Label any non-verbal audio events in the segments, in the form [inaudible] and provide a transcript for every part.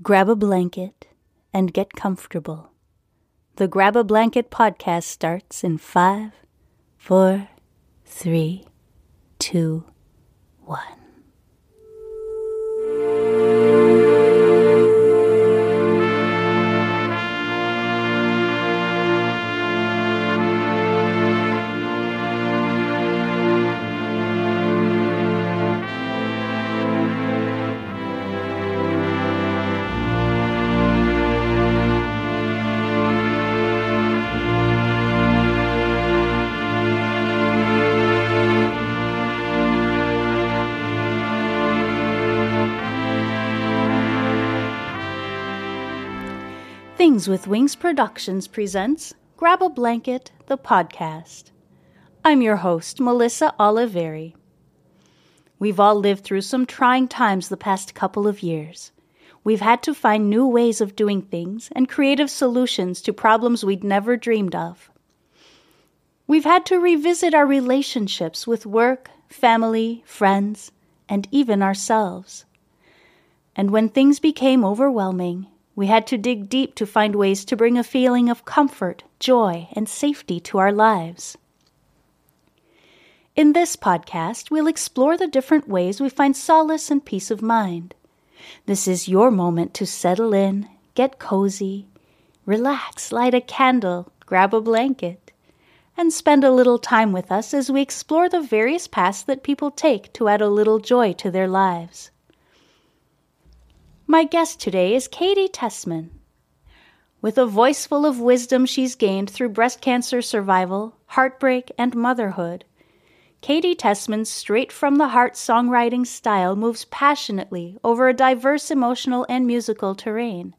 Grab a blanket and get comfortable. The Grab a Blanket podcast starts in five, four, three, two, one. Things with Wings Productions presents Grab a Blanket, the podcast. I'm your host, Melissa Oliveri. We've all lived through some trying times the past couple of years. We've had to find new ways of doing things and creative solutions to problems we'd never dreamed of. We've had to revisit our relationships with work, family, friends, and even ourselves. And when things became overwhelming, we had to dig deep to find ways to bring a feeling of comfort, joy, and safety to our lives. In this podcast, we'll explore the different ways we find solace and peace of mind. This is your moment to settle in, get cozy, relax, light a candle, grab a blanket, and spend a little time with us as we explore the various paths that people take to add a little joy to their lives. My guest today is Katie Tessman. With a voice full of wisdom she's gained through breast cancer survival, heartbreak, and motherhood, Katie Tessman's straight from the heart songwriting style moves passionately over a diverse emotional and musical terrain.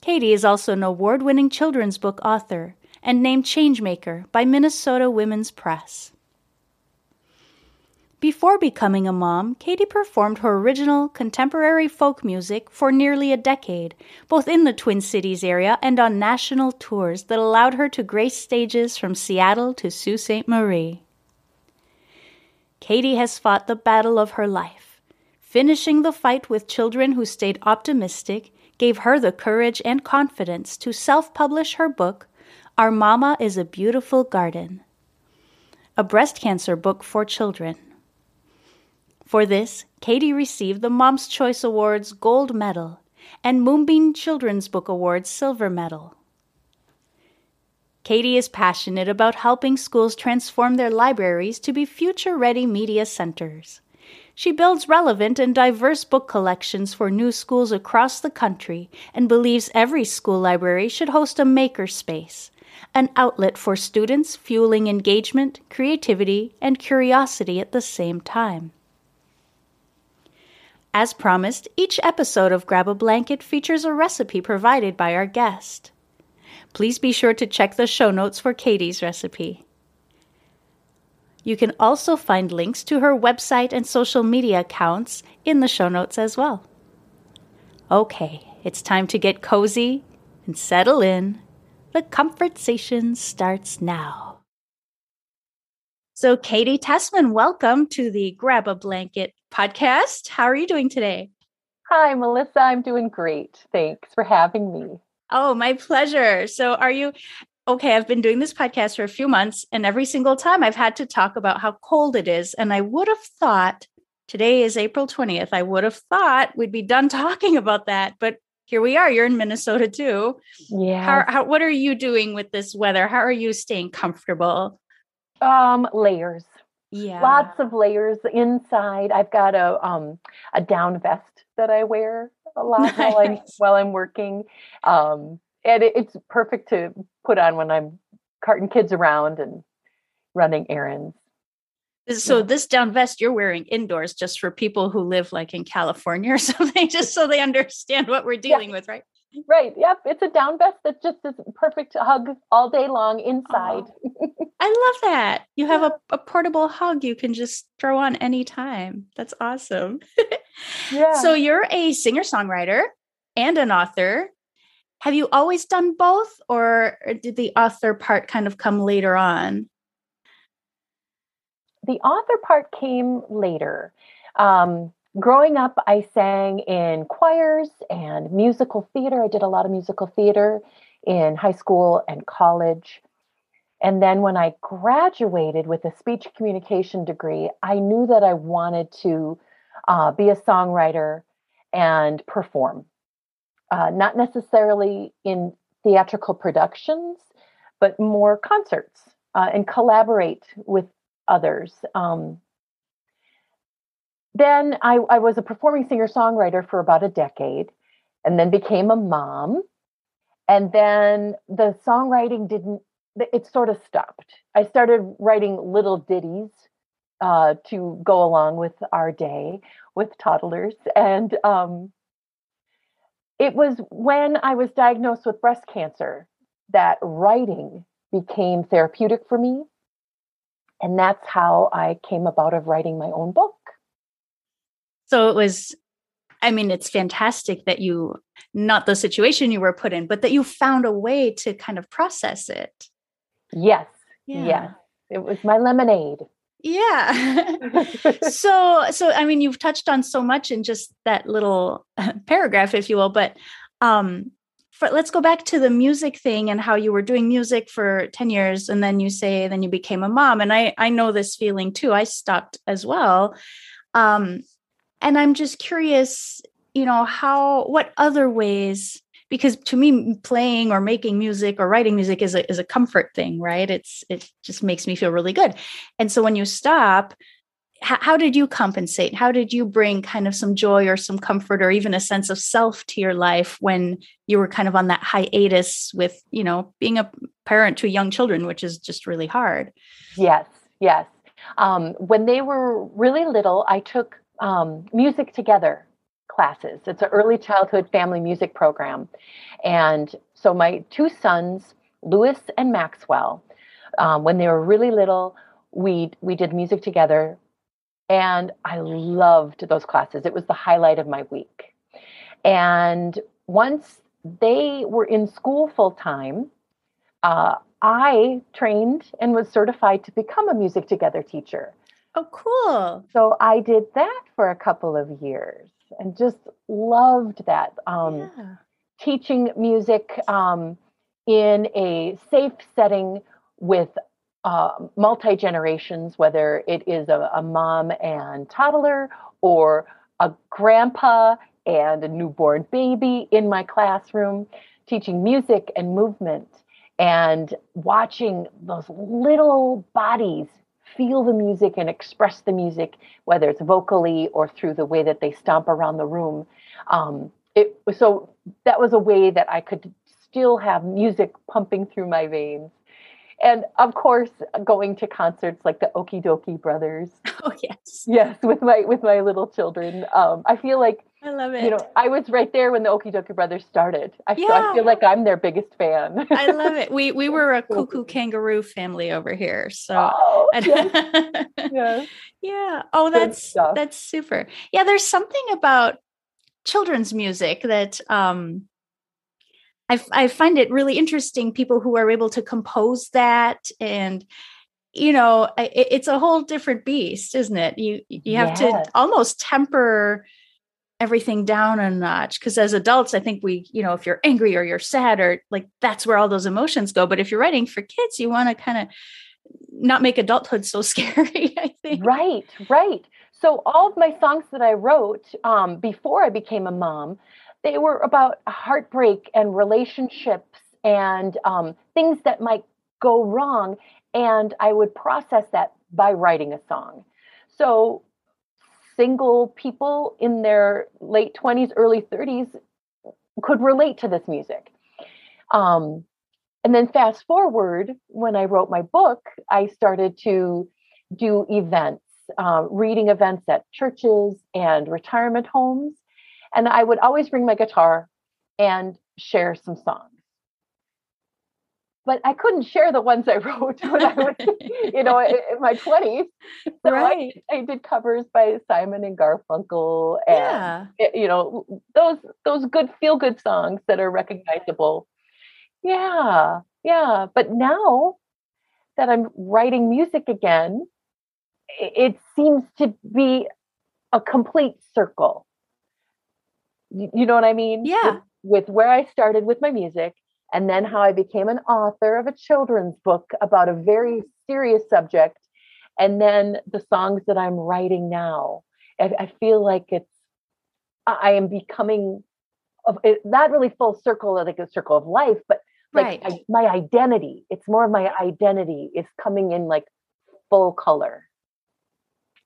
Katie is also an award winning children's book author and named Changemaker by Minnesota Women's Press. Before becoming a mom, Katie performed her original contemporary folk music for nearly a decade, both in the Twin Cities area and on national tours that allowed her to grace stages from Seattle to Sault Ste. Marie. Katie has fought the battle of her life. Finishing the fight with children who stayed optimistic gave her the courage and confidence to self publish her book, Our Mama is a Beautiful Garden, a breast cancer book for children. For this, Katie received the Mom's Choice Awards Gold Medal and Moonbeam Children's Book Awards Silver Medal. Katie is passionate about helping schools transform their libraries to be future ready media centers. She builds relevant and diverse book collections for new schools across the country and believes every school library should host a maker space, an outlet for students fueling engagement, creativity, and curiosity at the same time. As promised, each episode of Grab a Blanket features a recipe provided by our guest. Please be sure to check the show notes for Katie's recipe. You can also find links to her website and social media accounts in the show notes as well. Okay, it's time to get cozy and settle in. The conversation starts now. So, Katie Tessman, welcome to the Grab a Blanket podcast. How are you doing today? Hi, Melissa. I'm doing great. Thanks for having me. Oh, my pleasure. So, are you okay? I've been doing this podcast for a few months, and every single time I've had to talk about how cold it is. And I would have thought today is April 20th. I would have thought we'd be done [laughs] talking about that, but here we are. You're in Minnesota too. Yeah. How, how, what are you doing with this weather? How are you staying comfortable? Um, layers yeah lots of layers inside i've got a um a down vest that i wear a [laughs] lot nice. while i'm while i'm working um and it, it's perfect to put on when i'm carting kids around and running errands So this down vest you're wearing indoors just for people who live like in California or [laughs] something, just so they understand what we're dealing yeah. with, right? Right. Yep. It's a down vest that's just this perfect to hug all day long inside. [laughs] I love that. You have a, a, portable hug you can just throw on anytime. That's awesome. [laughs] yeah. So you're a singer songwriter and an author. Have you always done both, or did the author part kind of come later on? The author part came later. Um, growing up, I sang in choirs and musical theater. I did a lot of musical theater in high school and college. And then when I graduated with a speech communication degree, I knew that I wanted to uh, be a songwriter and perform. Uh, not necessarily in theatrical productions, but more concerts uh, and collaborate with others. Um, then I, I was a performing singer songwriter for about a decade and then became a mom. And then the songwriting didn't, it sort of stopped. I started writing little ditties uh, to go along with our day with toddlers. And um, it was when I was diagnosed with breast cancer that writing became therapeutic for me. And that's how I came about of writing my own book. So it was, I mean, it's fantastic that you, not the situation you were put in, but that you found a way to kind of process it. Yes. Yeah. Yes. It was my lemonade. Yeah. [laughs] [laughs] so, so, I mean, you've touched on so much in just that little [laughs] paragraph, if you will, but, um, for, let's go back to the music thing and how you were doing music for 10 years and then you say then you became a mom and i i know this feeling too i stopped as well um and i'm just curious you know how what other ways because to me playing or making music or writing music is a is a comfort thing right? It's it just makes me feel really good. And so when you stop how, how did you compensate? How did you bring kind of some joy or some comfort or even a sense of self to your life when you were kind of on that hiatus with you know being a parent to young children which is just really hard? Yes yes. Um, when they were really little i took um, music together classes. It's an early childhood family music program. And so my two sons, Lewis and Maxwell, um, when they were really little, we we did music together, and I loved those classes. It was the highlight of my week. And once they were in school full time, uh, I trained and was certified to become a music together teacher. Oh, cool. So I did that for a couple of years and just loved that. Um, yeah. Teaching music um, in a safe setting with uh, multi generations, whether it is a, a mom and toddler or a grandpa and a newborn baby in my classroom, teaching music and movement and watching those little bodies feel the music and express the music, whether it's vocally or through the way that they stomp around the room. Um, it so that was a way that I could still have music pumping through my veins. And of course, going to concerts like the Okee Dokee Brothers. [laughs] Oh yes, yes, with my with my little children. Um, I feel like I love it. You know, I was right there when the Okee Dokee Brothers started. I, yeah. I feel like I'm their biggest fan. I love it. We [laughs] we were a Koo Koo Kanga Roo family over here. So oh, yes. [laughs] yes. yeah. Oh, that's that's super. Yeah, there's something about children's music that um I, I find it really interesting people who are able to compose that and you know it, it's a whole different beast isn't it you you have yes. to almost temper everything down a notch. Because as adults i think we you know if you're angry or you're sad or like that's where all those emotions go. But if you're writing for kids you want to kind of not make adulthood so [laughs] scary i think. Right right. So all of my songs that i wrote um, before i became a mom they were about heartbreak and relationships and um, things that might go wrong and i would process that by writing a song. So single people in their late 20s, early 30s could relate to this music. Um, and then fast forward, when I wrote my book, I started to do events uh, reading events at churches and retirement homes. And I would always bring my guitar and share some songs. But I couldn't share the ones I [laughs] wrote when I was, you know, [laughs] in, my 20s. So right. I, I, did covers by Simon and Garfunkel and, yeah. You know, those, those good feel good songs that are recognizable. Yeah. Yeah. But now that I'm writing music again, it seems to be a complete circle. You know what I mean? Yeah. With, with, where I started with my music and then how I became an author of a children's book about a very serious subject. And then the songs that I'm writing now. I, I feel like it's, I am becoming of it, not really full circle, like a circle of life, but like right. I, my identity. It's more of my identity is coming in like full color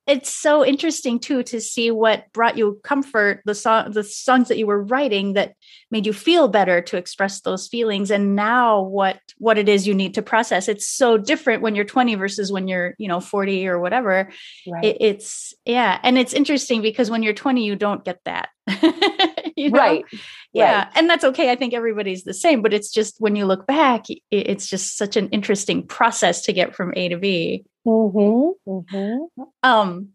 it's so interesting too to see what brought you comfort the song the songs that you were writing that made you feel better to express those feelings and now what what it is you need to process. It's so different when you're 20 versus when you're you know 40 or whatever. Right. it, it's yeah and it's interesting because when you're 20 you don't get that [laughs] you know? right yeah right. and that's okay i think everybody's the same but it's just when you look back it's just such an interesting process to get from a to b mm-hmm, mm-hmm. um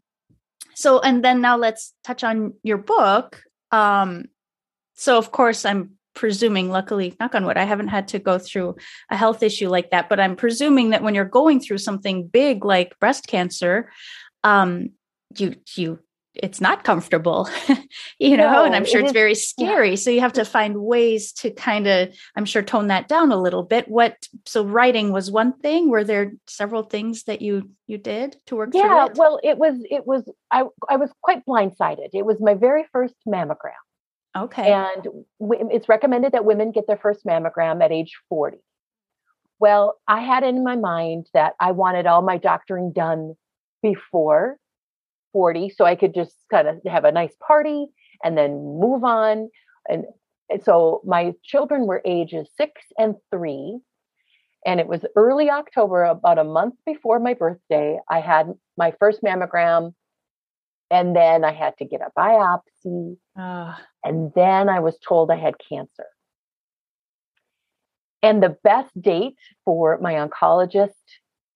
so and then now let's touch on your book um so of course i'm presuming luckily knock on wood i haven't had to go through a health issue like that but i'm presuming that when you're going through something big like breast cancer um you you it's not comfortable [laughs] you know no, and i'm sure it it's is, very scary. Yeah. so you have to find ways to kind of i'm sure tone that down a little bit. What so writing was one thing. Were there several things that you you did to work yeah it? well it was it was i i was quite blindsided. It was my very first mammogram. Okay. And w- it's recommended that women get their first mammogram at age 40 well i had in my mind that i wanted all my doctoring done before 40 so i could just kind of have a nice party and then move on. And, and so my children were ages six and three and it was early october about a month before my birthday. I had my first mammogram and then i had to get a biopsy uh. and then i was told i had cancer. And the best date for my oncologist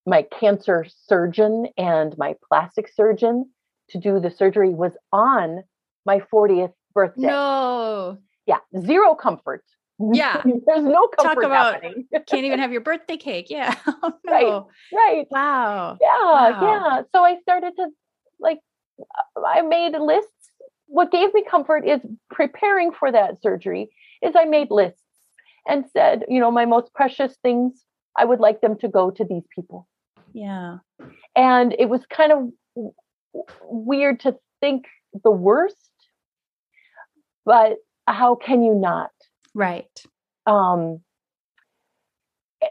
my cancer surgeon and my plastic surgeon to do the surgery was on my 40th birthday. No. Yeah, zero comfort. Yeah. [laughs] There's no comfort Talk about happening. [laughs] can't even have your birthday cake. Yeah. [laughs] Oh, no. Right. Right. Wow. Yeah. Wow. Yeah. So I started to like I made lists. What gave me comfort is preparing for that surgery is I made lists and said, you know, my most precious things, I would like them to go to these people. Yeah. And it was kind of weird to think the worst, but how can you not? Right. Um,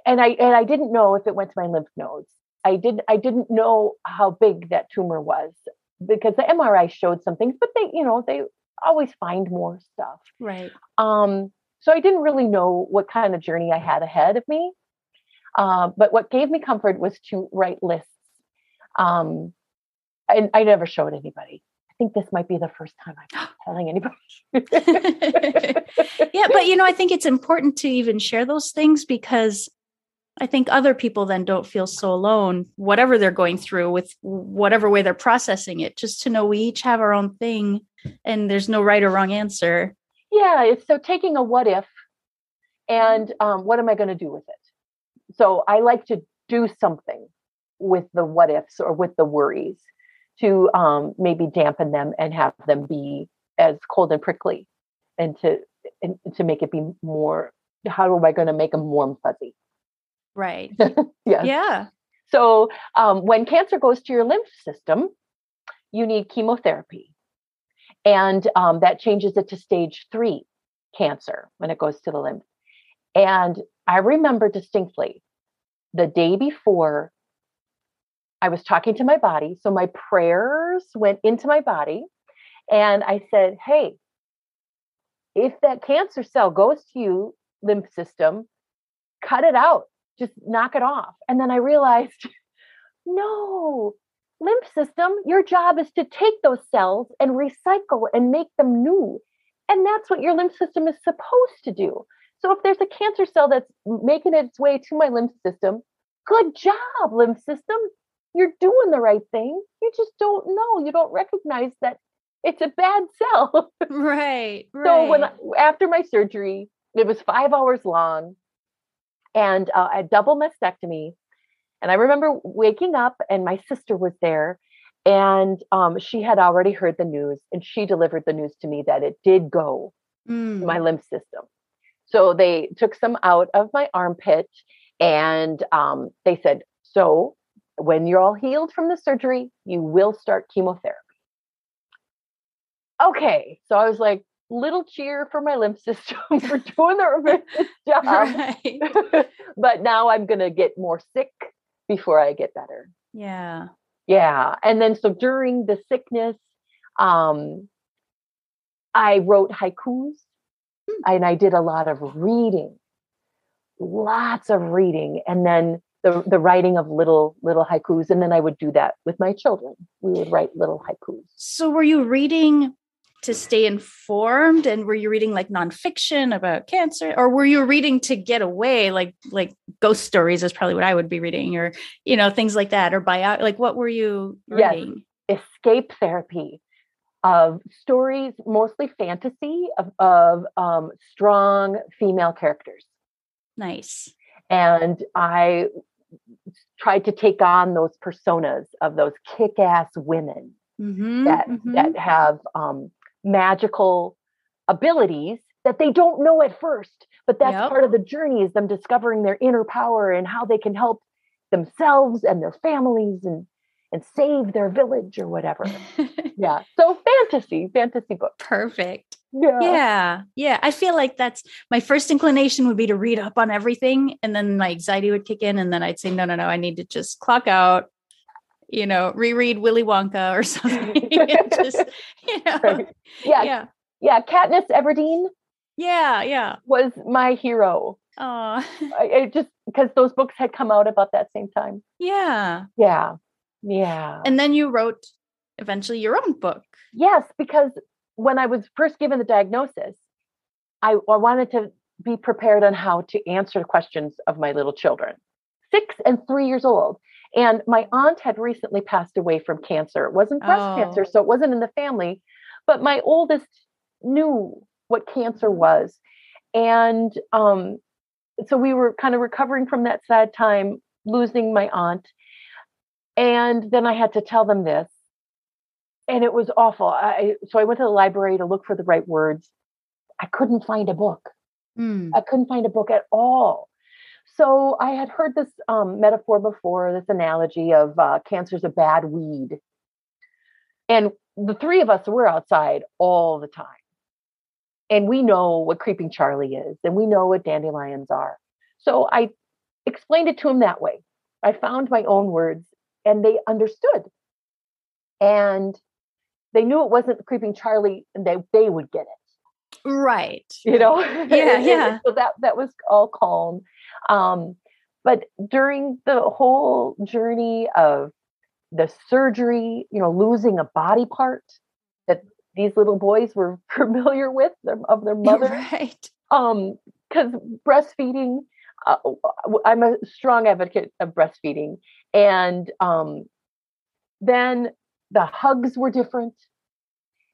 and I and I didn't know if it went to my lymph nodes. I didn't I didn't know how big that tumor was because the MRI showed some things, but they, you know, they always find more stuff. Right. Um, so I didn't really know what kind of journey I had ahead of me. Uh, but what gave me comfort was to write lists. Um, I, I never showed anybody. I think this might be the first time I'm [gasps] telling anybody. [laughs] yeah, but you know, I think it's important to even share those things because I think other people then don't feel so alone, whatever they're going through with whatever way they're processing it, just to know we each have our own thing and there's no right or wrong answer. Yeah, it's so taking a what if and um, what am I going to do with it? So I like to do something with the what ifs or with the worries to um, maybe dampen them and have them be as cold and prickly and to and to make it be more how am i going to make them warm fuzzy? Right. [laughs] Yeah yeah. So um, when cancer goes to your lymph system you need chemotherapy. And um, that changes it to stage three cancer when it goes to the lymph. And i remember distinctly the day before I was talking to my body. So my prayers went into my body. And I said, hey, if that cancer cell goes to you, lymph system, cut it out, just knock it off. And then I realized, [laughs] no, lymph system, your job is to take those cells and recycle and make them new. And that's what your lymph system is supposed to do. So if there's a cancer cell that's making its way to my lymph system, good job, lymph system. You're doing the right thing. You just don't know. You don't recognize that it's a bad [laughs] cell. right, right. So when after my surgery, it was five hours long, and uh, a double mastectomy. And I remember waking up, and my sister was there, and um, she had already heard the news, and she delivered the news to me that it did go mm. my lymph system. So they took some out of my armpit, and um, they said, "So when you're all healed from the surgery, you will start chemotherapy." Okay, so I was like, little cheer for my lymph system [laughs] for doing the [laughs] job. Right. [laughs] but now I'm going to get more sick before I get better. Yeah. Yeah. And then so during the sickness, um, I wrote haikus hmm. and I did a lot of reading, lots of reading. And then the, the writing of little little haikus and then i would do that with my children. We would write little haikus. So were you reading to stay informed and were you reading like nonfiction about cancer? Or were you reading to get away like like ghost stories is probably what i would be reading or you know things like that or bio like what were you reading? Yes. escape therapy of stories mostly fantasy of, of um, strong female characters. Nice. And i tried to take on those personas of those kick-ass women mm-hmm, that mm-hmm. that have um, magical abilities that they don't know at first but that's yep. part of the journey is them discovering their inner power and how they can help themselves and their families and and save their village or whatever [laughs] yeah so fantasy fantasy book perfect yeah yeah yeah i feel like that's my first inclination would be to read up on everything and then my anxiety would kick in and then i'd say no no no i need to just clock out you know, reread Willy Wonka or [laughs] something. [laughs] just, you know, right. yeah, yeah, yeah. Katniss Everdeen. Yeah, yeah, was my hero. Oh, it just because those books had come out about that same time. Yeah, yeah, yeah. And then you wrote eventually your own book. Yes, because when I was first given the diagnosis, I, I wanted to be prepared on how to answer the questions of my little children, six and three years old. And my aunt had recently passed away from cancer. It wasn't breast oh. cancer, so it wasn't in the family, but my oldest knew what cancer was. And um, so we were kind of recovering from that sad time, losing my aunt. And then I had to tell them this. And it was awful. I, so I went to the library to look for the right words. I couldn't find a book. Mm. I couldn't find a book at all. So I had heard this um, metaphor before, this analogy of uh, cancer's a bad weed. And the three of us were outside all the time. And we know what creeping Charlie is, and we know what dandelions are. So I explained it to him that way. I found my own words, and they understood. And they knew it wasn't creeping Charlie, and they, they would get it. Right. You know? [laughs] Yeah, yeah. so that that was all calm. Um, but during the whole journey of the surgery, you know, losing a body part that these little boys were [laughs] familiar with of their [laughs] mother, right? Um, because breastfeeding, uh, I'm a strong advocate of breastfeeding, and um, then the hugs were different.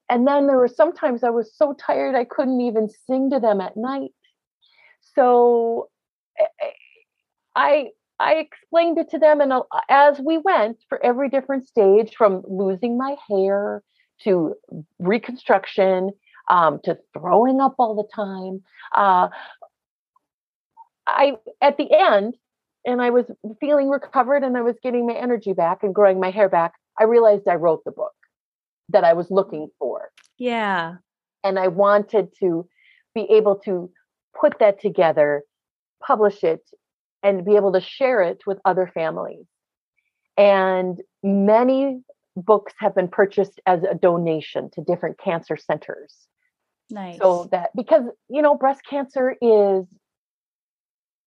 And then there were sometimes I was so tired I couldn't even sing to them at night. So I I explained it to them, and uh, as we went for every different stage, from losing my hair to reconstruction um, to throwing up all the time, uh, I at the end, and I was feeling recovered, and I was getting my energy back and growing my hair back. I realized I wrote the book that I was looking for. Yeah, and I wanted to be able to put that together publish it and be able to share it with other families. And many books have been purchased as a donation to different cancer centers. Nice. So that because you know breast cancer is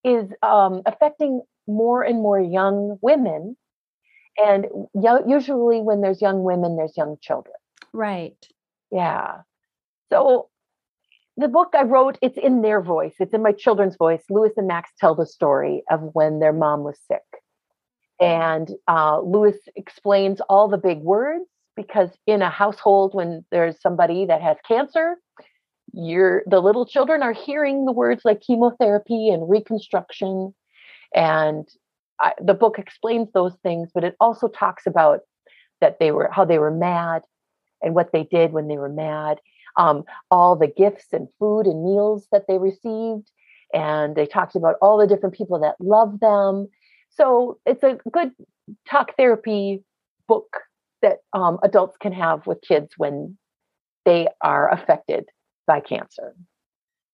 is um, affecting more and more young women, And usually, when there's young women, there's young children. Right. Yeah. So the book I wrote, it's in their voice. It's in my children's voice. Lewis and Max tell the story of when their mom was sick. And uh, Lewis explains all the big words because in a household, when there's somebody that has cancer, you're the little children are hearing the words like chemotherapy and reconstruction. And I, the book explains those things, but it also talks about that they were how they were mad and what they did when they were mad um, all the gifts and food and meals that they received. And they talked about all the different people that love them. So it's a good talk therapy book that um, adults can have with kids when they are affected by cancer.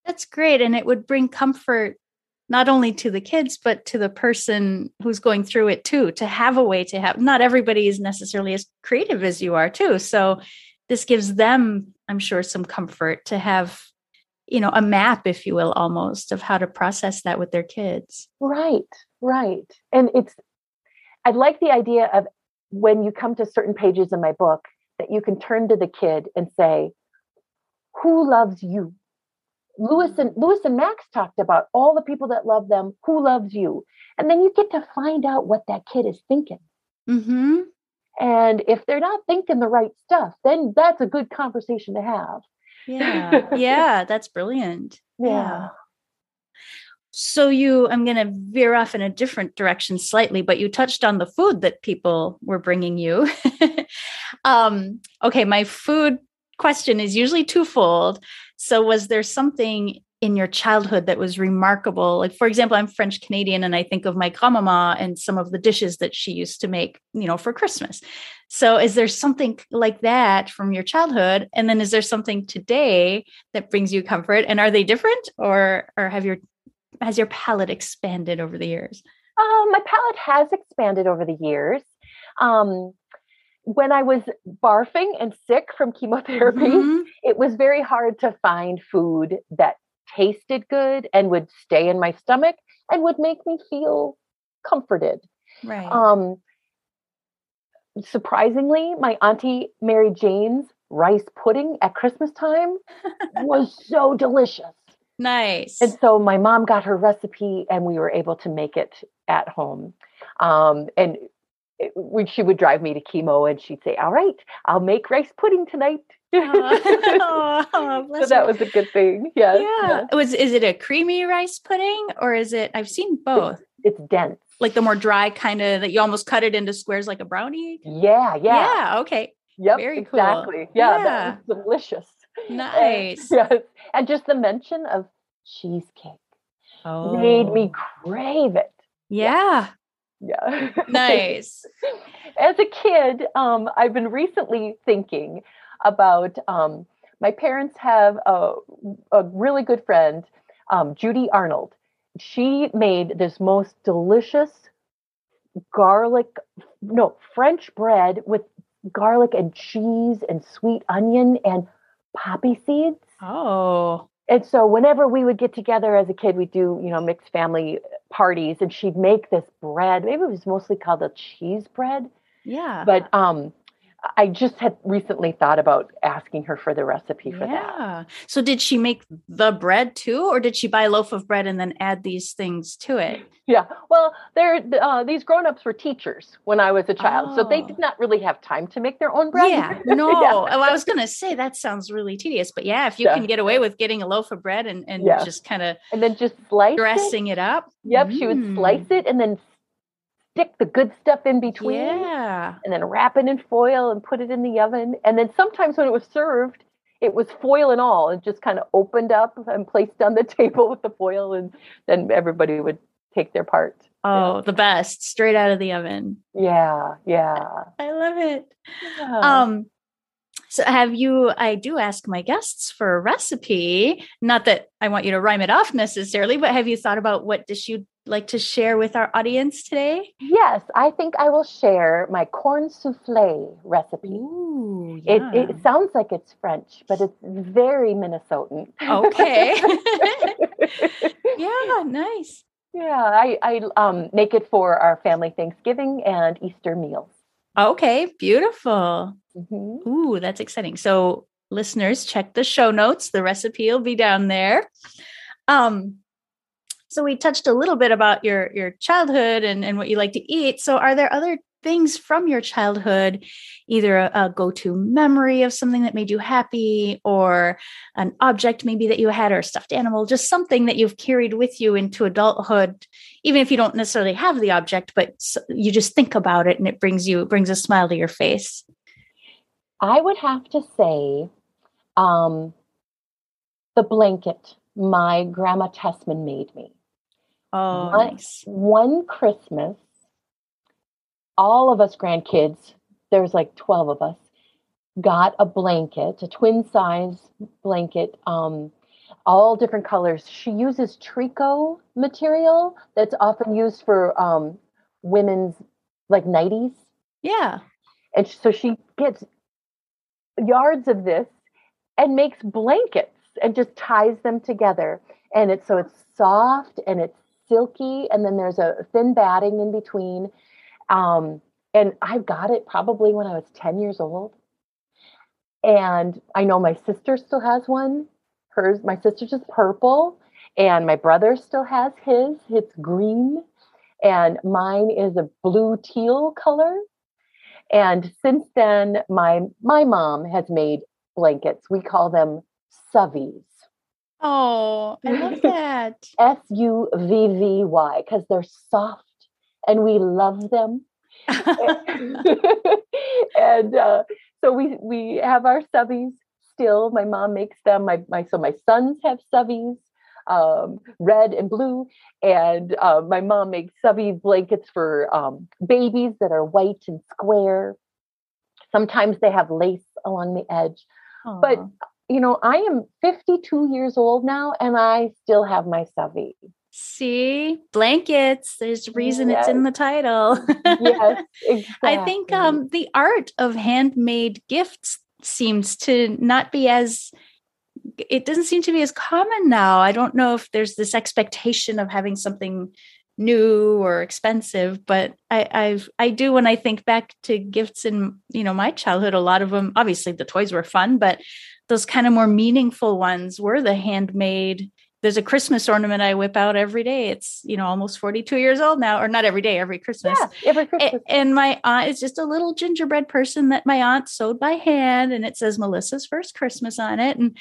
That's great. And it would bring comfort not only to the kids, but to the person who's going through it too, to have a way to have, not everybody is necessarily as creative as you are too. So this gives them i'm sure some comfort to have you know a map if you will almost of how to process that with their kids. Right right. And it's i like the idea of when you come to certain pages in my book that you can turn to the kid and say who loves you lewis and lewis and max talked about all the people that love them who loves you and then you get to find out what that kid is thinking mm-hmm. And if they're not thinking the right stuff, then that's a good conversation to have. Yeah. [laughs] yeah. That's brilliant. Yeah. yeah. So you, I'm going to veer off in a different direction slightly, but you touched on the food that people were bringing you. [laughs] um, okay, my food question is usually twofold. So was there something in your childhood that was remarkable? Like, for example, I'm French Canadian and I think of my grandmama and some of the dishes that she used to make, you know, for Christmas. So, is there something like that from your childhood? And then is there something today that brings you comfort? And are they different or, or have your, has your palate expanded over the years? Um, my palate has expanded over the years. Um, when I was barfing and sick from chemotherapy, mm-hmm. it was very hard to find food that tasted good and would stay in my stomach and would make me feel comforted. Right. Um, surprisingly, my auntie Mary Jane's rice pudding at Christmas time was [laughs] so delicious. Nice. And so my mom got her recipe and we were able to make it at home. Um, and it, she would drive me to chemo and she'd say, All right, I'll make rice pudding tonight. oh, [laughs] [laughs] so that was a good thing. Yes, yeah. Yes. Was is it a creamy rice pudding or is it? I've seen both. It's, it's dense, like the more dry kind of that you almost cut it into squares like a brownie. Yeah, yeah, yeah. Okay. Yep. Very exactly. Cool. Yeah, yeah, that was delicious. Nice. And, [laughs] yes, and just the mention of cheesecake oh. made me oh. crave it. Yeah. Yeah. [laughs] Nice. As a kid, um, I've been recently thinking about um, my parents have a, a really good friend, um, Judy Arnold. She made this most delicious garlic, no, French bread with garlic and cheese and sweet onion and poppy seeds. Oh. And so whenever we would get together as a kid, we'd do, you know, mixed family parties and she'd make this bread. Maybe it was mostly called a cheese bread. Yeah. But um I just had recently thought about asking her for the recipe for yeah. that. So did she make the bread too, or did she buy a loaf of bread and then add these things to it? Yeah. Well, there uh, these grown-ups were teachers when I was a child, oh. so they did oh. not really have time to make their own bread. Yeah. [laughs] No. yeah. Oh, I was going to say that sounds really tedious, but yeah, if you yeah. can get away with getting a loaf of bread and, and yeah. just kind of and then just slice dressing it, it up. Yep, mm. she would slice mm. it and then stick the good stuff in between. Yeah. And then wrap it in foil and put it in the oven. And then sometimes when it was served, it was foil and all. It just kind of opened up and placed on the [laughs] table with the foil, and then everybody would take their part. Oh, yeah. the best, straight out of the oven. Yeah, yeah. I love it. Yeah. Um, so have you I do ask my guests for a recipe, not that I want you to rhyme it off necessarily, but have you thought about what dish you'd like to share with our audience today? Yes, I think I will share my corn souffle recipe. Ooh, yeah. it, it sounds like it's French, but it's very Minnesotan. Okay. [laughs] yeah, nice. Yeah, I, I um, make it for our family Thanksgiving and Easter meals. Okay, beautiful. Mm-hmm. Ooh, that's exciting. So, listeners, check the show notes. The recipe will be down there. Um, so we touched a little bit about your your childhood and, and what you like to eat. So are there other things from your childhood, either a, a go to memory of something that made you happy, or an object maybe that you had, or a stuffed animal, just something that you've carried with you into adulthood, even if you don't necessarily have the object, but you just think about it and it brings you brings a smile to your face. I would have to say um, the blanket my grandma Tessman made me. Oh, one, nice. One Christmas, all of us grandkids, there's like 12 of us, got a blanket, a twin size blanket, um, all different colors. She uses tricot material that's often used for um, women's like nighties. Yeah. And so she gets yards of this and makes blankets and just ties them together. And it's so it's soft and it's silky, and then there's a thin batting in between. Um, and I got it probably when I was 10 years old. And I know my sister still has one. Hers, my sister's is purple, and my brother still has his. It's green, and mine is a blue teal color. And since then, my my mom has made blankets. We call them Suvvies. Oh, I love [laughs] that. F U V V Y, because they're soft and we love them. [laughs] and uh, so we we have our Suvvies still. My mom makes them. My my so my sons have Suvvies, um, red and blue, and uh, my mom makes Suvvie blankets for um, babies that are white and square. Sometimes they have lace along the edge. Aww. But you know, I am 52 years old now and I still have my Suvvie. See, blankets. There's a reason yes. it's in the title. yes, exactly. [laughs] I think um, the art of handmade gifts seems to not be as it doesn't seem to be as common now. I don't know if there's this expectation of having something new or expensive, but I, I've I do when I think back to gifts in you know my childhood. A lot of them, obviously, the toys were fun, but those kind of more meaningful ones were the handmade there's a christmas ornament i whip out every day. It's you know almost 42 years old now or not every day every christmas. Yeah, every christmas. and my aunt is just a little gingerbread person that my aunt sewed by hand and it says melissa's first christmas on it. And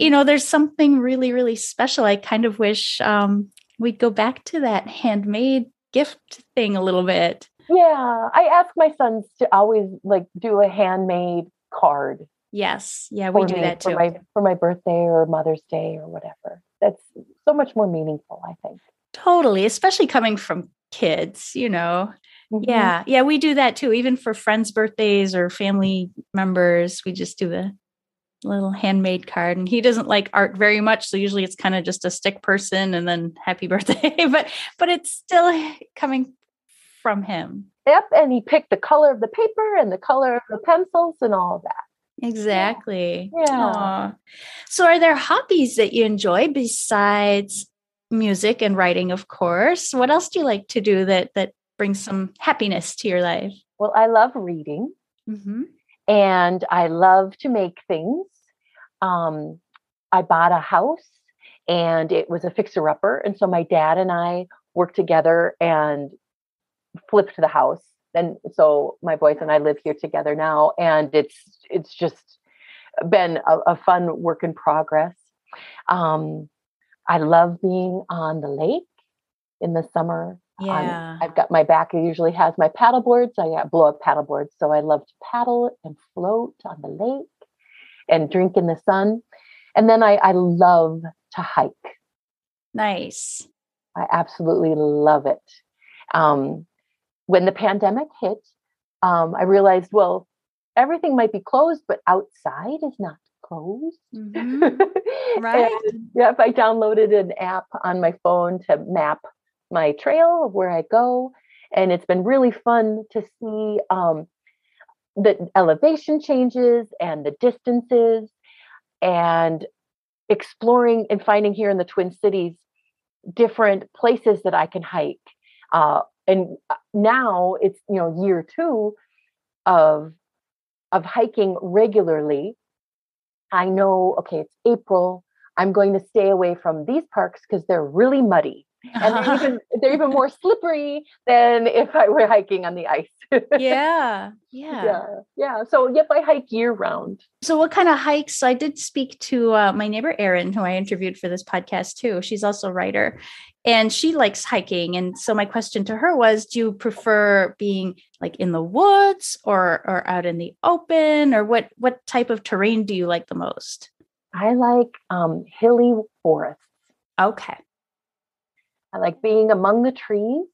you know there's something really really special. I kind of wish um, we'd go back to that handmade gift thing a little bit. Yeah i ask my sons to always like do a handmade card Yes. Yeah, we do me, that too. For my, for my birthday or Mother's Day or whatever. That's so much more meaningful, I think. Totally, especially coming from kids, you know. Mm-hmm. Yeah. Yeah, we do that too. Even for friends' birthdays or family members, we just do the little handmade card and he doesn't like art very much so usually it's kind of just a stick person and then happy [laughs] birthday but but it's still coming from him yep and he picked the color of the paper and the color of the pencils and all of that Exactly. Yeah. Aww. So, are there hobbies that you enjoy besides music and writing? Of course. What else do you like to do that that brings some happiness to your life? Well, I love reading, mm-hmm. and I love to make things. Um, I bought a house, and it was a fixer-upper, and so my dad and I worked together and flipped the house and so my boys and I live here together now, and it's it's just been a, a fun work in progress. Um, I love being on the lake in the summer. Yeah, um, I've got my back. It usually has my paddle boards. I got blow up paddle boards, so I love to paddle and float on the lake and drink in the sun. And then I, I love to hike. Nice. I absolutely love it. Um, when the pandemic hit, um, I realized, well, everything might be closed, but outside is not closed. Mm-hmm. [laughs] Right. and, if I downloaded an app on my phone to map my trail of where I go, and it's been really fun to see um, the elevation changes and the distances and exploring and finding here in the Twin Cities different places that I can hike. Uh, and uh, now it's you know year two of of hiking regularly. I know okay, it's April. I'm going to stay away from these parks because they're really muddy and they're even [laughs] they're even more slippery than if I were hiking on the ice. yeah, [laughs] yeah, yeah, yeah. So yep, I hike year round. So what kind of hikes? I did speak to uh, my neighbor Erin, who I interviewed for this podcast too. She's also a writer, and she likes hiking. And so my question to her was, do you prefer being like in the woods or or out in the open, or what what type of terrain do you like the most? I like um, hilly forests. Okay. I like being among the trees.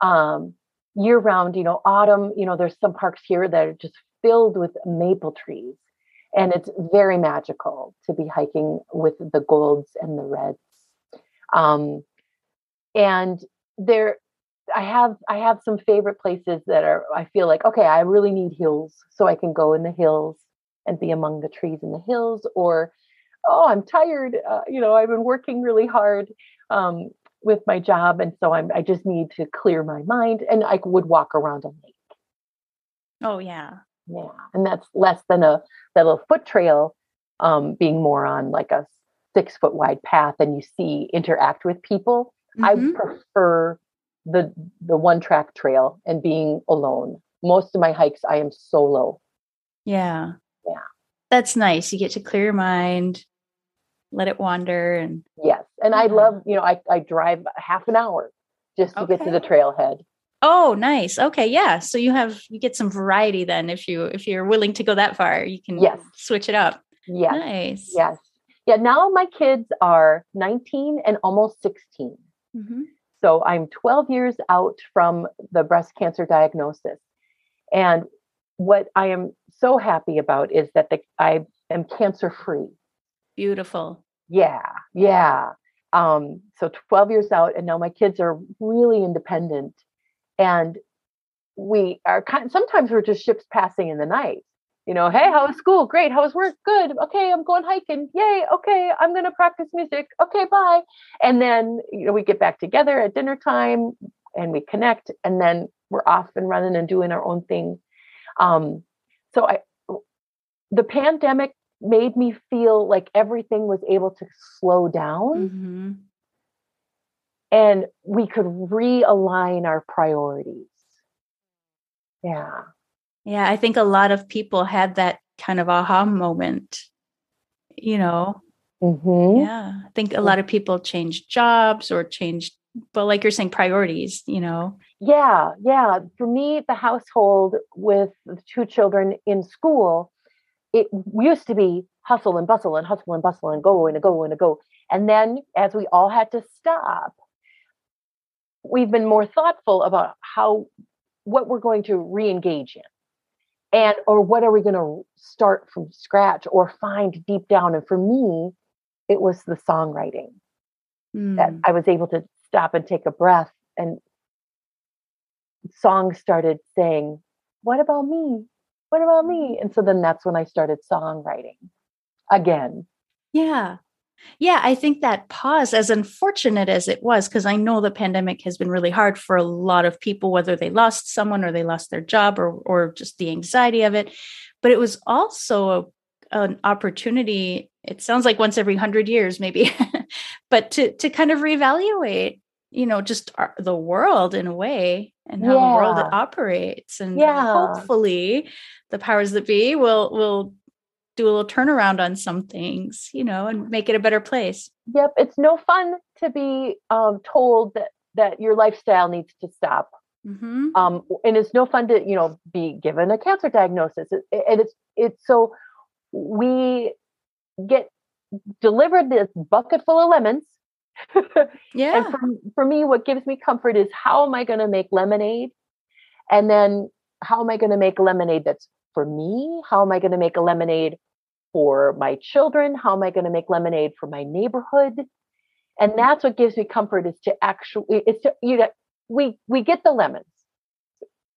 Um, year round, you know, autumn, you know, there's some parks here that are just filled with maple trees. And it's very magical to be hiking with the golds and the reds. Um, and there, I have I have some favorite places that are I feel like okay I really need hills so I can go in the hills and be among the trees in the hills or oh i'm tired uh, you know i've been working really hard um, with my job and so i'm i just need to clear my mind and i would walk around a lake. Oh yeah. Yeah and that's less than a that little foot trail um, being more on like a six foot wide path and you see interact with people mm-hmm. i prefer the the one track trail and being alone most of my hikes i am solo yeah yeah. That's nice. You get to clear your mind, let it wander and Yes. And I love, you know, I, I drive half an hour just to okay. get to the trailhead. Oh, nice. Okay, yeah. So you have you get some variety then if you if you're willing to go that far, you can yes. switch it up. Yes. Nice. Yes. Yeah, now my kids are 19 and almost 16. Mm-hmm. So I'm 12 years out from the breast cancer diagnosis. And what I am so happy about is that the, I am cancer free. Beautiful. Yeah, yeah. Um, so 12 years out, and now my kids are really independent. And we are kind sometimes we're just ships passing in the night. You know, hey, how was school? Great. How was work? Good. Okay, I'm going hiking. Yay. Okay, I'm going to practice music. Okay, bye. And then, you know, we get back together at dinner time and we connect, and then we're off and running and doing our own thing. Um, so I, the pandemic made me feel like everything was able to slow down mm-hmm. and we could realign our priorities. Yeah. Yeah, I think a lot of people had that kind of aha moment, you know. Mm-hmm. Yeah, I think a lot of people changed jobs or changed, but like you're saying, priorities, you know. Yeah, yeah. For me, the household with the two children in school, it used to be hustle and bustle and hustle and bustle and go and a go and a go. And then as we all had to stop, we've been more thoughtful about how what we're going to re-engage in and or what are we going to start from scratch or find deep down and for me it was the songwriting mm. that hmm. i was able to stop and take a breath and songs started saying, What about me? What about me? Mm-hmm. And so then that's when I started songwriting again. Yeah. Yeah, I think that pause, as unfortunate as it was, because I know the pandemic has been really hard for a lot of people, whether they lost someone or they lost their job or or just the anxiety of it. But it was also a, an opportunity. It sounds like once every hundred years, maybe, [laughs] but to to kind of reevaluate you know just our, the world in a way and how yeah. the world operates and yeah. hopefully the powers that be will will do a little turnaround on some things you know and make it a better place yep it's no fun to be um, told that that your lifestyle needs to stop mm-hmm. um, and it's no fun to you know be given a cancer diagnosis and it's it's so we get delivered this bucket full of lemons [laughs] yeah. And for, for me, what gives me comfort is how am I going to make lemonade? And then how am I going to make lemonade that's for me? How am I going to make a lemonade for my children? How am I going to make lemonade for my neighborhood? And that's what gives me comfort is to actually, it's to, you know, we, we get the lemons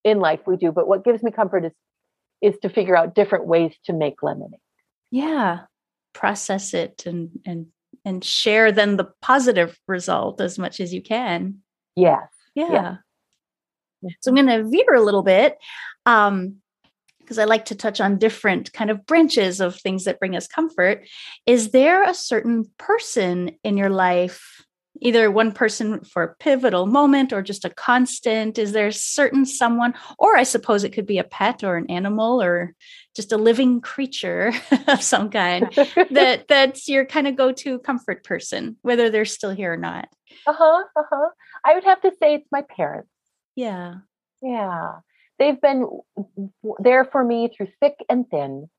in life, we do, but what gives me comfort is, is to figure out different ways to make lemonade. Yeah. Process it and, and and share then the positive result as much as you can. Yes. Yeah. yeah. So I'm going to veer a little bit. Um, because I like to touch on different kind of branches of things that bring us comfort. Is there a certain person in your life either one person for a pivotal moment or just a constant? Is there a certain someone, or I suppose it could be a pet or an animal or just a living creature [laughs] of some kind [laughs] that that's your kind of go-to comfort person, whether they're still here or not? Uh-huh. Uh-huh. I would have to say it's my parents. Yeah. Yeah. They've been there for me through thick and thin.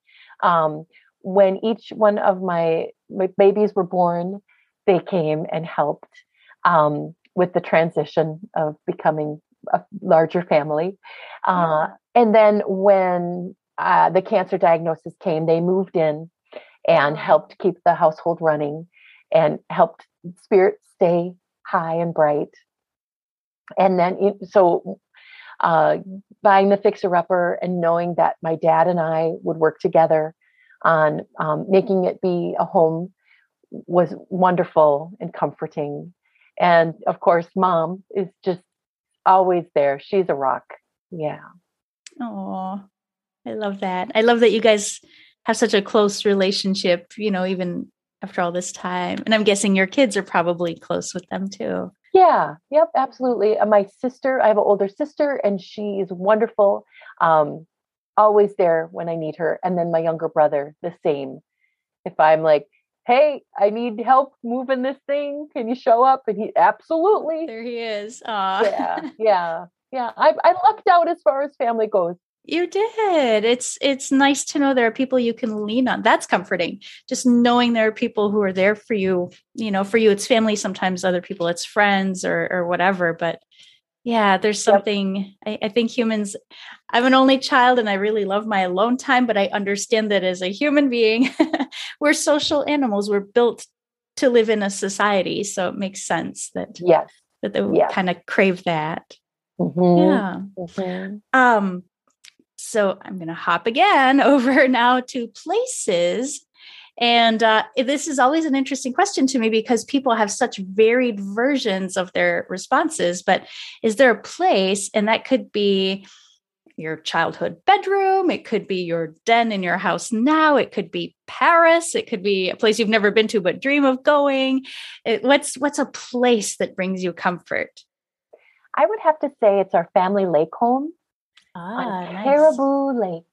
Um, when each one of my, my babies were born, they came and helped um, with the transition of becoming a larger family. Uh, and then when uh, the cancer diagnosis came, they moved in and helped keep the household running and helped spirits stay high and bright. And then, so uh, buying the fixer upper and knowing that my dad and I would work together on um, making it be a home was wonderful and comforting. And of course, mom is just always there. She's a rock. Yeah. Oh, I love that. I love that you guys have such a close relationship, you know, even after all this time. And I'm guessing your kids are probably close with them too. Yeah, yep, absolutely. Uh, my sister, I have an older sister, and she is wonderful. Um, always there when I need her. And then my younger brother, the same. If I'm like, hey, I need help moving this thing. Can you show up? And he absolutely. There he is. Aww. Yeah, [laughs] yeah, yeah. I, I lucked out as far as family goes. You did. It's it's nice to know there are people you can lean on. That's comforting. Just knowing there are people who are there for you. You know, for you it's family. Sometimes other people it's friends or or whatever. But yeah, there's something. I, I think humans. I'm an only child, and I really love my alone time. But I understand that as a human being, [laughs] we're social animals. We're built to live in a society, so it makes sense that yes, that they kind of crave that. Mm-hmm. Yeah. Mm-hmm. Um so I'm going to hop again [laughs] over now to places. And uh, this is always an interesting question to me because people have such varied versions of their responses. But is there a place, and that could be your childhood bedroom, it could be your den in your house now, it could be Paris, it could be a place you've never been to but dream of going. It, what's what's a place that brings you comfort? I would have to say it's our family lake home Ah, nice. Caribou Lake.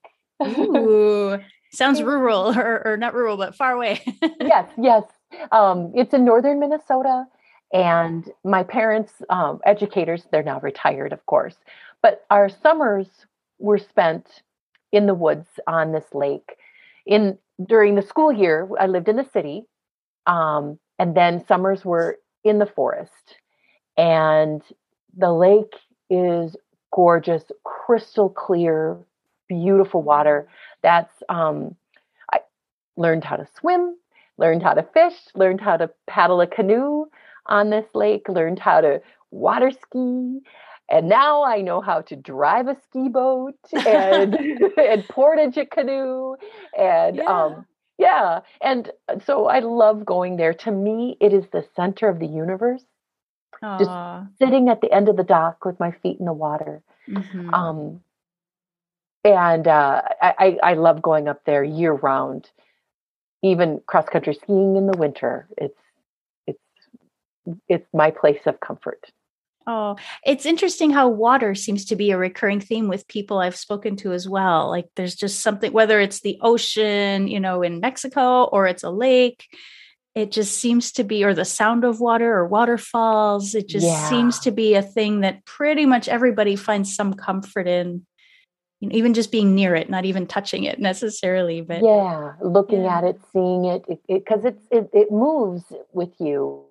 [laughs] Ooh, sounds rural or, or not rural, but far away. yes, [laughs] yes. Um, it's in northern Minnesota. And my parents, um, educators, they're now retired, of course, but our summers were spent in the woods on this lake. In during the school year, I lived in the city, um, and then summers were in the forest. And the lake is gorgeous, crystal clear, beautiful water. That's um, I learned how to swim, learned how to fish, learned how to paddle a canoe on this lake, learned how to water ski. And now I know how to drive a ski boat and [laughs] [laughs] and portage a canoe and yeah. um yeah and so I love going there. To me, it is the center of the universe. Aww. just sitting at the end of the dock with my feet in the water. Mm-hmm. Um, and uh, I, I love going up there year round, even cross country skiing in the winter. It's it's it's my place of comfort. Oh, it's interesting how water seems to be a recurring theme with people I've spoken to as well. Like there's just something, whether it's the ocean, you know, in Mexico or it's a lake, it just seems to be or the sound of water or waterfalls it just yeah. seems to be a thing that pretty much everybody finds some comfort in you know, even just being near it not even touching it necessarily but yeah looking yeah. at it seeing it because it, it, it, it moves with you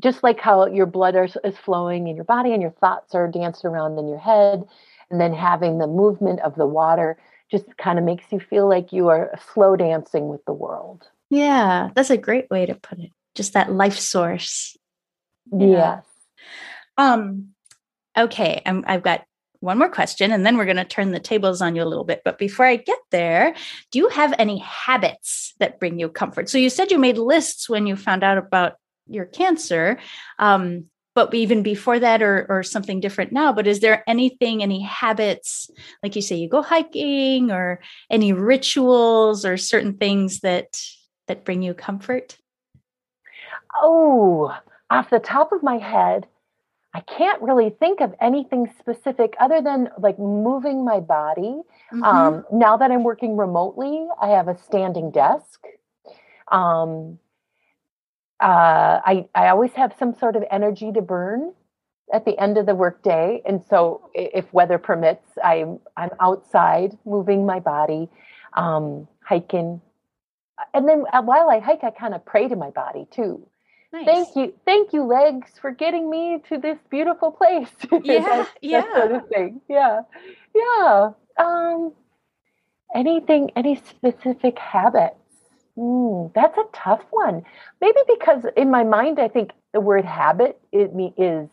just like how your blood is, is flowing in your body and your thoughts are dancing around in your head and then having the movement of the water just kind of makes you feel like you are slow dancing with the world yeah, that's a great way to put it. Just that life source. Yeah. Um okay, I'm, I've got one more question and then we're going to turn the tables on you a little bit. But before I get there, do you have any habits that bring you comfort? So you said you made lists when you found out about your cancer. Um, but even before that or or something different now but is there anything any habits like you say you go hiking or any rituals or certain things that that bring you comfort oh off the top of my head I can't really think of anything specific other than like moving my body. Mm-hmm. Um, now that I'm working remotely, I have a standing desk. Um, uh, I I always have some sort of energy to burn at the end of the workday, and so if weather permits, I'm I'm outside moving my body, um, hiking, and then uh, while I hike, I kind of pray to my body too. Nice. Thank you, thank you, legs, for getting me to this beautiful place. [laughs] Yeah, that, yeah, that sort of thing. Yeah, yeah. Um, anything, any specific habits? Mm, that's a tough one. Maybe because in my mind, I think the word habit it is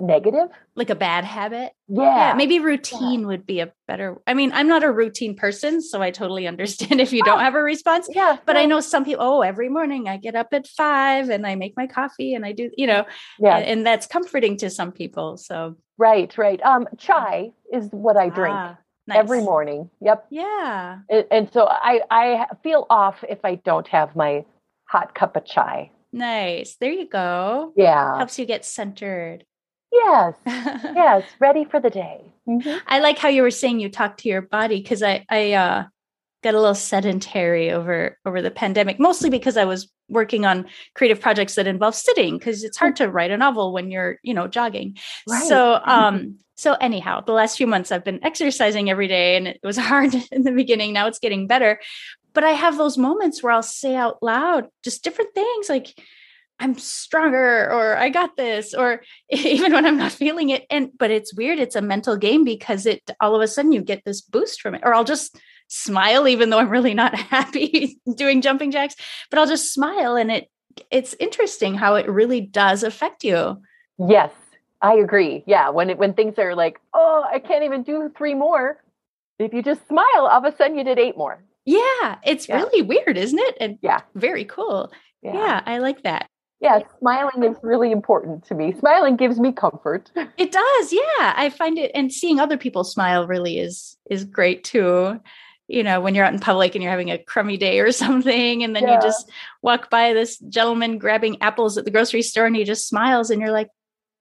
negative like a bad habit yeah, yeah maybe routine yeah. would be a better i mean i'm not a routine person so i totally understand if you don't have a response yeah but yeah. i know some people oh every morning i get up at five and i make my coffee and i do you know yeah and, and that's comforting to some people so right right um chai is what i drink ah, nice. every morning yep yeah and, and so i i feel off if i don't have my hot cup of chai Nice. There you go. Yeah. Helps you get centered. Yes. [laughs] yes. Ready for the day. Mm-hmm. I like how you were saying you talk to your body because I, I, uh, got a little sedentary over over the pandemic mostly because i was working on creative projects that involve sitting because it's hard to write a novel when you're you know jogging right. so um so anyhow the last few months i've been exercising every day and it was [laughs] hard in the beginning now it's getting better but i have those moments where i'll say out loud just different things like I'm stronger or I got this or [laughs] even when I'm not feeling it and but it's weird it's a mental game because it all of a sudden you get this boost from it or I'll just smile even though I'm really not [laughs] happy doing jumping jacks but I'll just smile and it it's interesting how it really does affect you. Yes, I agree. Yeah, when it when things are like, "Oh, I can't even do 3 more." If you just smile, all of a sudden you did 8 more. Yeah, it's yeah. really weird, isn't it? And yeah, very cool. Yeah. yeah, I like that yeah, smiling is really important to me. Smiling gives me comfort. [laughs] It does. Yeah. I find it and seeing other people smile really is is great too. You know, when you're out in public and you're having a crummy day or [laughs] something and then yeah. you just walk by this gentleman grabbing apples at the grocery store and he just smiles and you're like,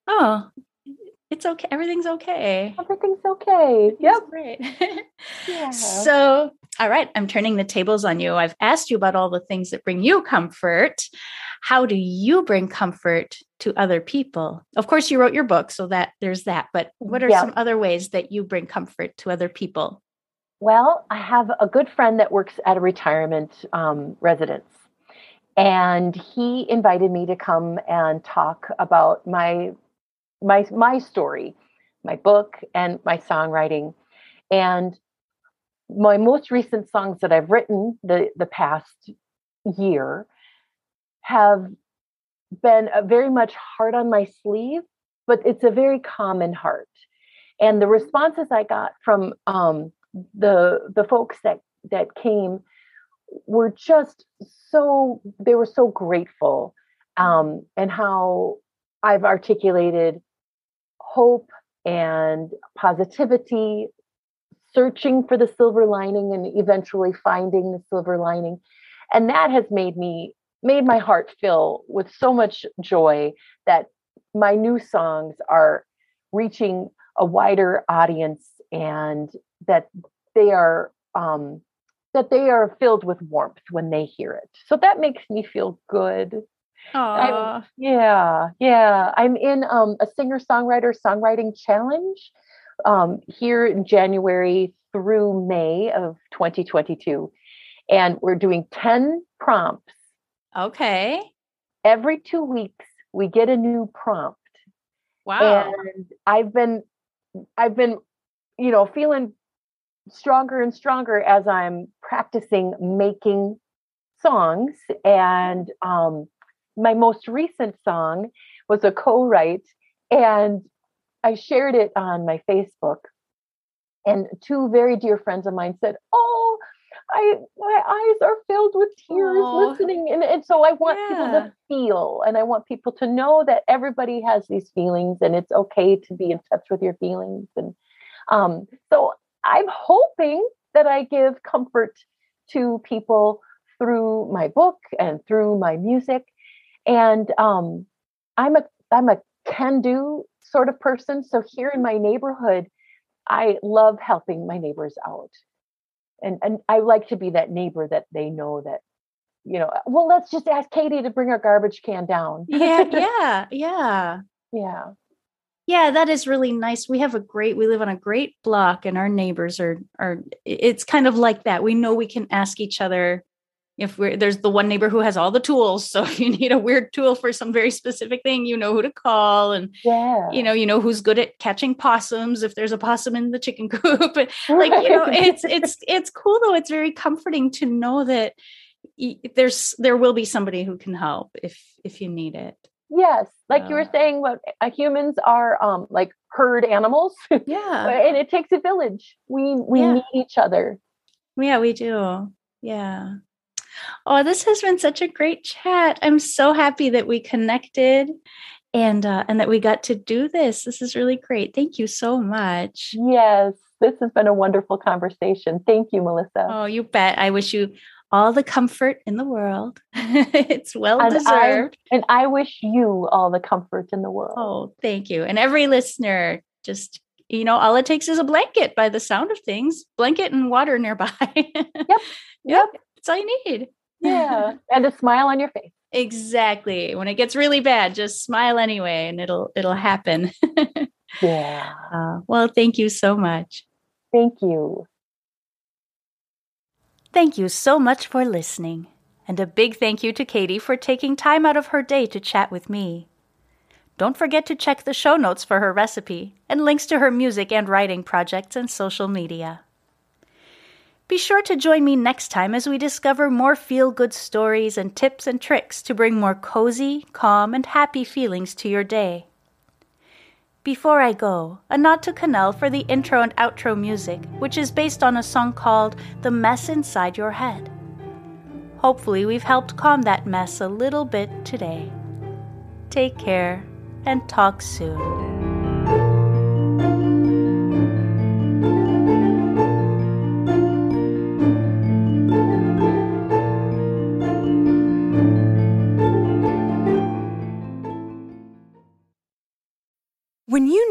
"Oh, it's okay. Everything's okay. Everything's okay. Yep. Great. [laughs] yeah. So, all right, I'm turning the tables on you. I've asked you about all the things that bring you comfort how do you bring comfort to other people? Of course you wrote your book so that there's that but what are yeah. some other ways that you bring comfort to other people? Well i have a good friend that works at a retirement um, residence and he invited me to come and talk about my my my story my book and my songwriting. And my most recent songs that i've written the the past year have been very much hard on my sleeve, but it's a very common heart. And the responses I got from um, the the folks that that came were just so they were so grateful um, and how I've articulated hope and positivity, searching for the silver lining and eventually finding the silver lining. And that has made me made my heart fill with so much joy that my new songs are reaching a wider audience and that they are um, that they are filled with warmth when they hear it. So that makes me feel good. yeah, yeah. I'm in um, a singer songwriter songwriting challenge um, here in January through May of 2022. And we're doing 10 prompts Okay. Every two weeks, we get a new prompt. Wow. And I've been, I've been, you know, feeling stronger and stronger as I'm practicing making songs. And um, my most recent song was a co-write, and I shared it on my Facebook. And two very dear friends of mine said, "Oh, I my eyes are filled with tears Aww. listening." And, and so I want yeah. people to feel, and I want people to know that everybody has these feelings, and it's okay to be in touch with your feelings. And um, so I'm hoping that I give comfort to people through my book and through my music. And um, I'm a I'm a can do sort of person. So here in my neighborhood, I love helping my neighbors out. And and I like to be that neighbor that they know that, you know, uh, well, let's just ask Katie to bring our garbage can down. yeah, [laughs] yeah, yeah. Yeah. Yeah, that is really nice. We have a great we live on a great block and our neighbors are are it's kind of like that. We know we can ask each other if we're there's the one neighbor who has all the tools so [laughs] if you need a weird tool for some very specific thing you know who to call and yeah. you know you know who's good at catching possums if there's a possum in the chicken [laughs] coop. Like you know it's it's it's cool though. It's very comforting to know that there's there will be somebody who can help if if you need it. Yes. Like uh, you were saying what uh, humans are um like herd animals. [laughs] Yeah. And it takes a village. We we yeah. need each other. Yeah we do. Yeah Oh, this has been such a great chat. I'm so happy that we connected and uh, and that we got to do this. This is really great. Thank you so much. Yes, this has been a wonderful conversation. Thank you, Melissa. Oh, you bet. I wish you all the comfort in the world. [laughs] it's well and deserved. I, and I wish you all the comfort in the world. Oh, thank you. And every listener, just you know, all it takes is a blanket by the sound of things, blanket and water nearby. [laughs] yep. Yep. That's all you need. Yeah. [laughs] and a smile on your face. Exactly. When it gets really bad, just smile anyway and it'll it'll happen. [laughs] yeah. Uh, well, thank you so much. Thank you. Thank you so much for listening. And a big thank you to Katie for taking time out of her day to chat with me. Don't forget to check the show notes for her recipe and links to her music and writing projects and social media. Be sure to join me next time as we discover more feel good stories and tips and tricks to bring more cozy, calm, and happy feelings to your day. Before I go, a nod to Kanel for the intro and outro music, which is based on a song called The Mess Inside Your Head. Hopefully, we've helped calm that mess a little bit today. Take care and talk soon.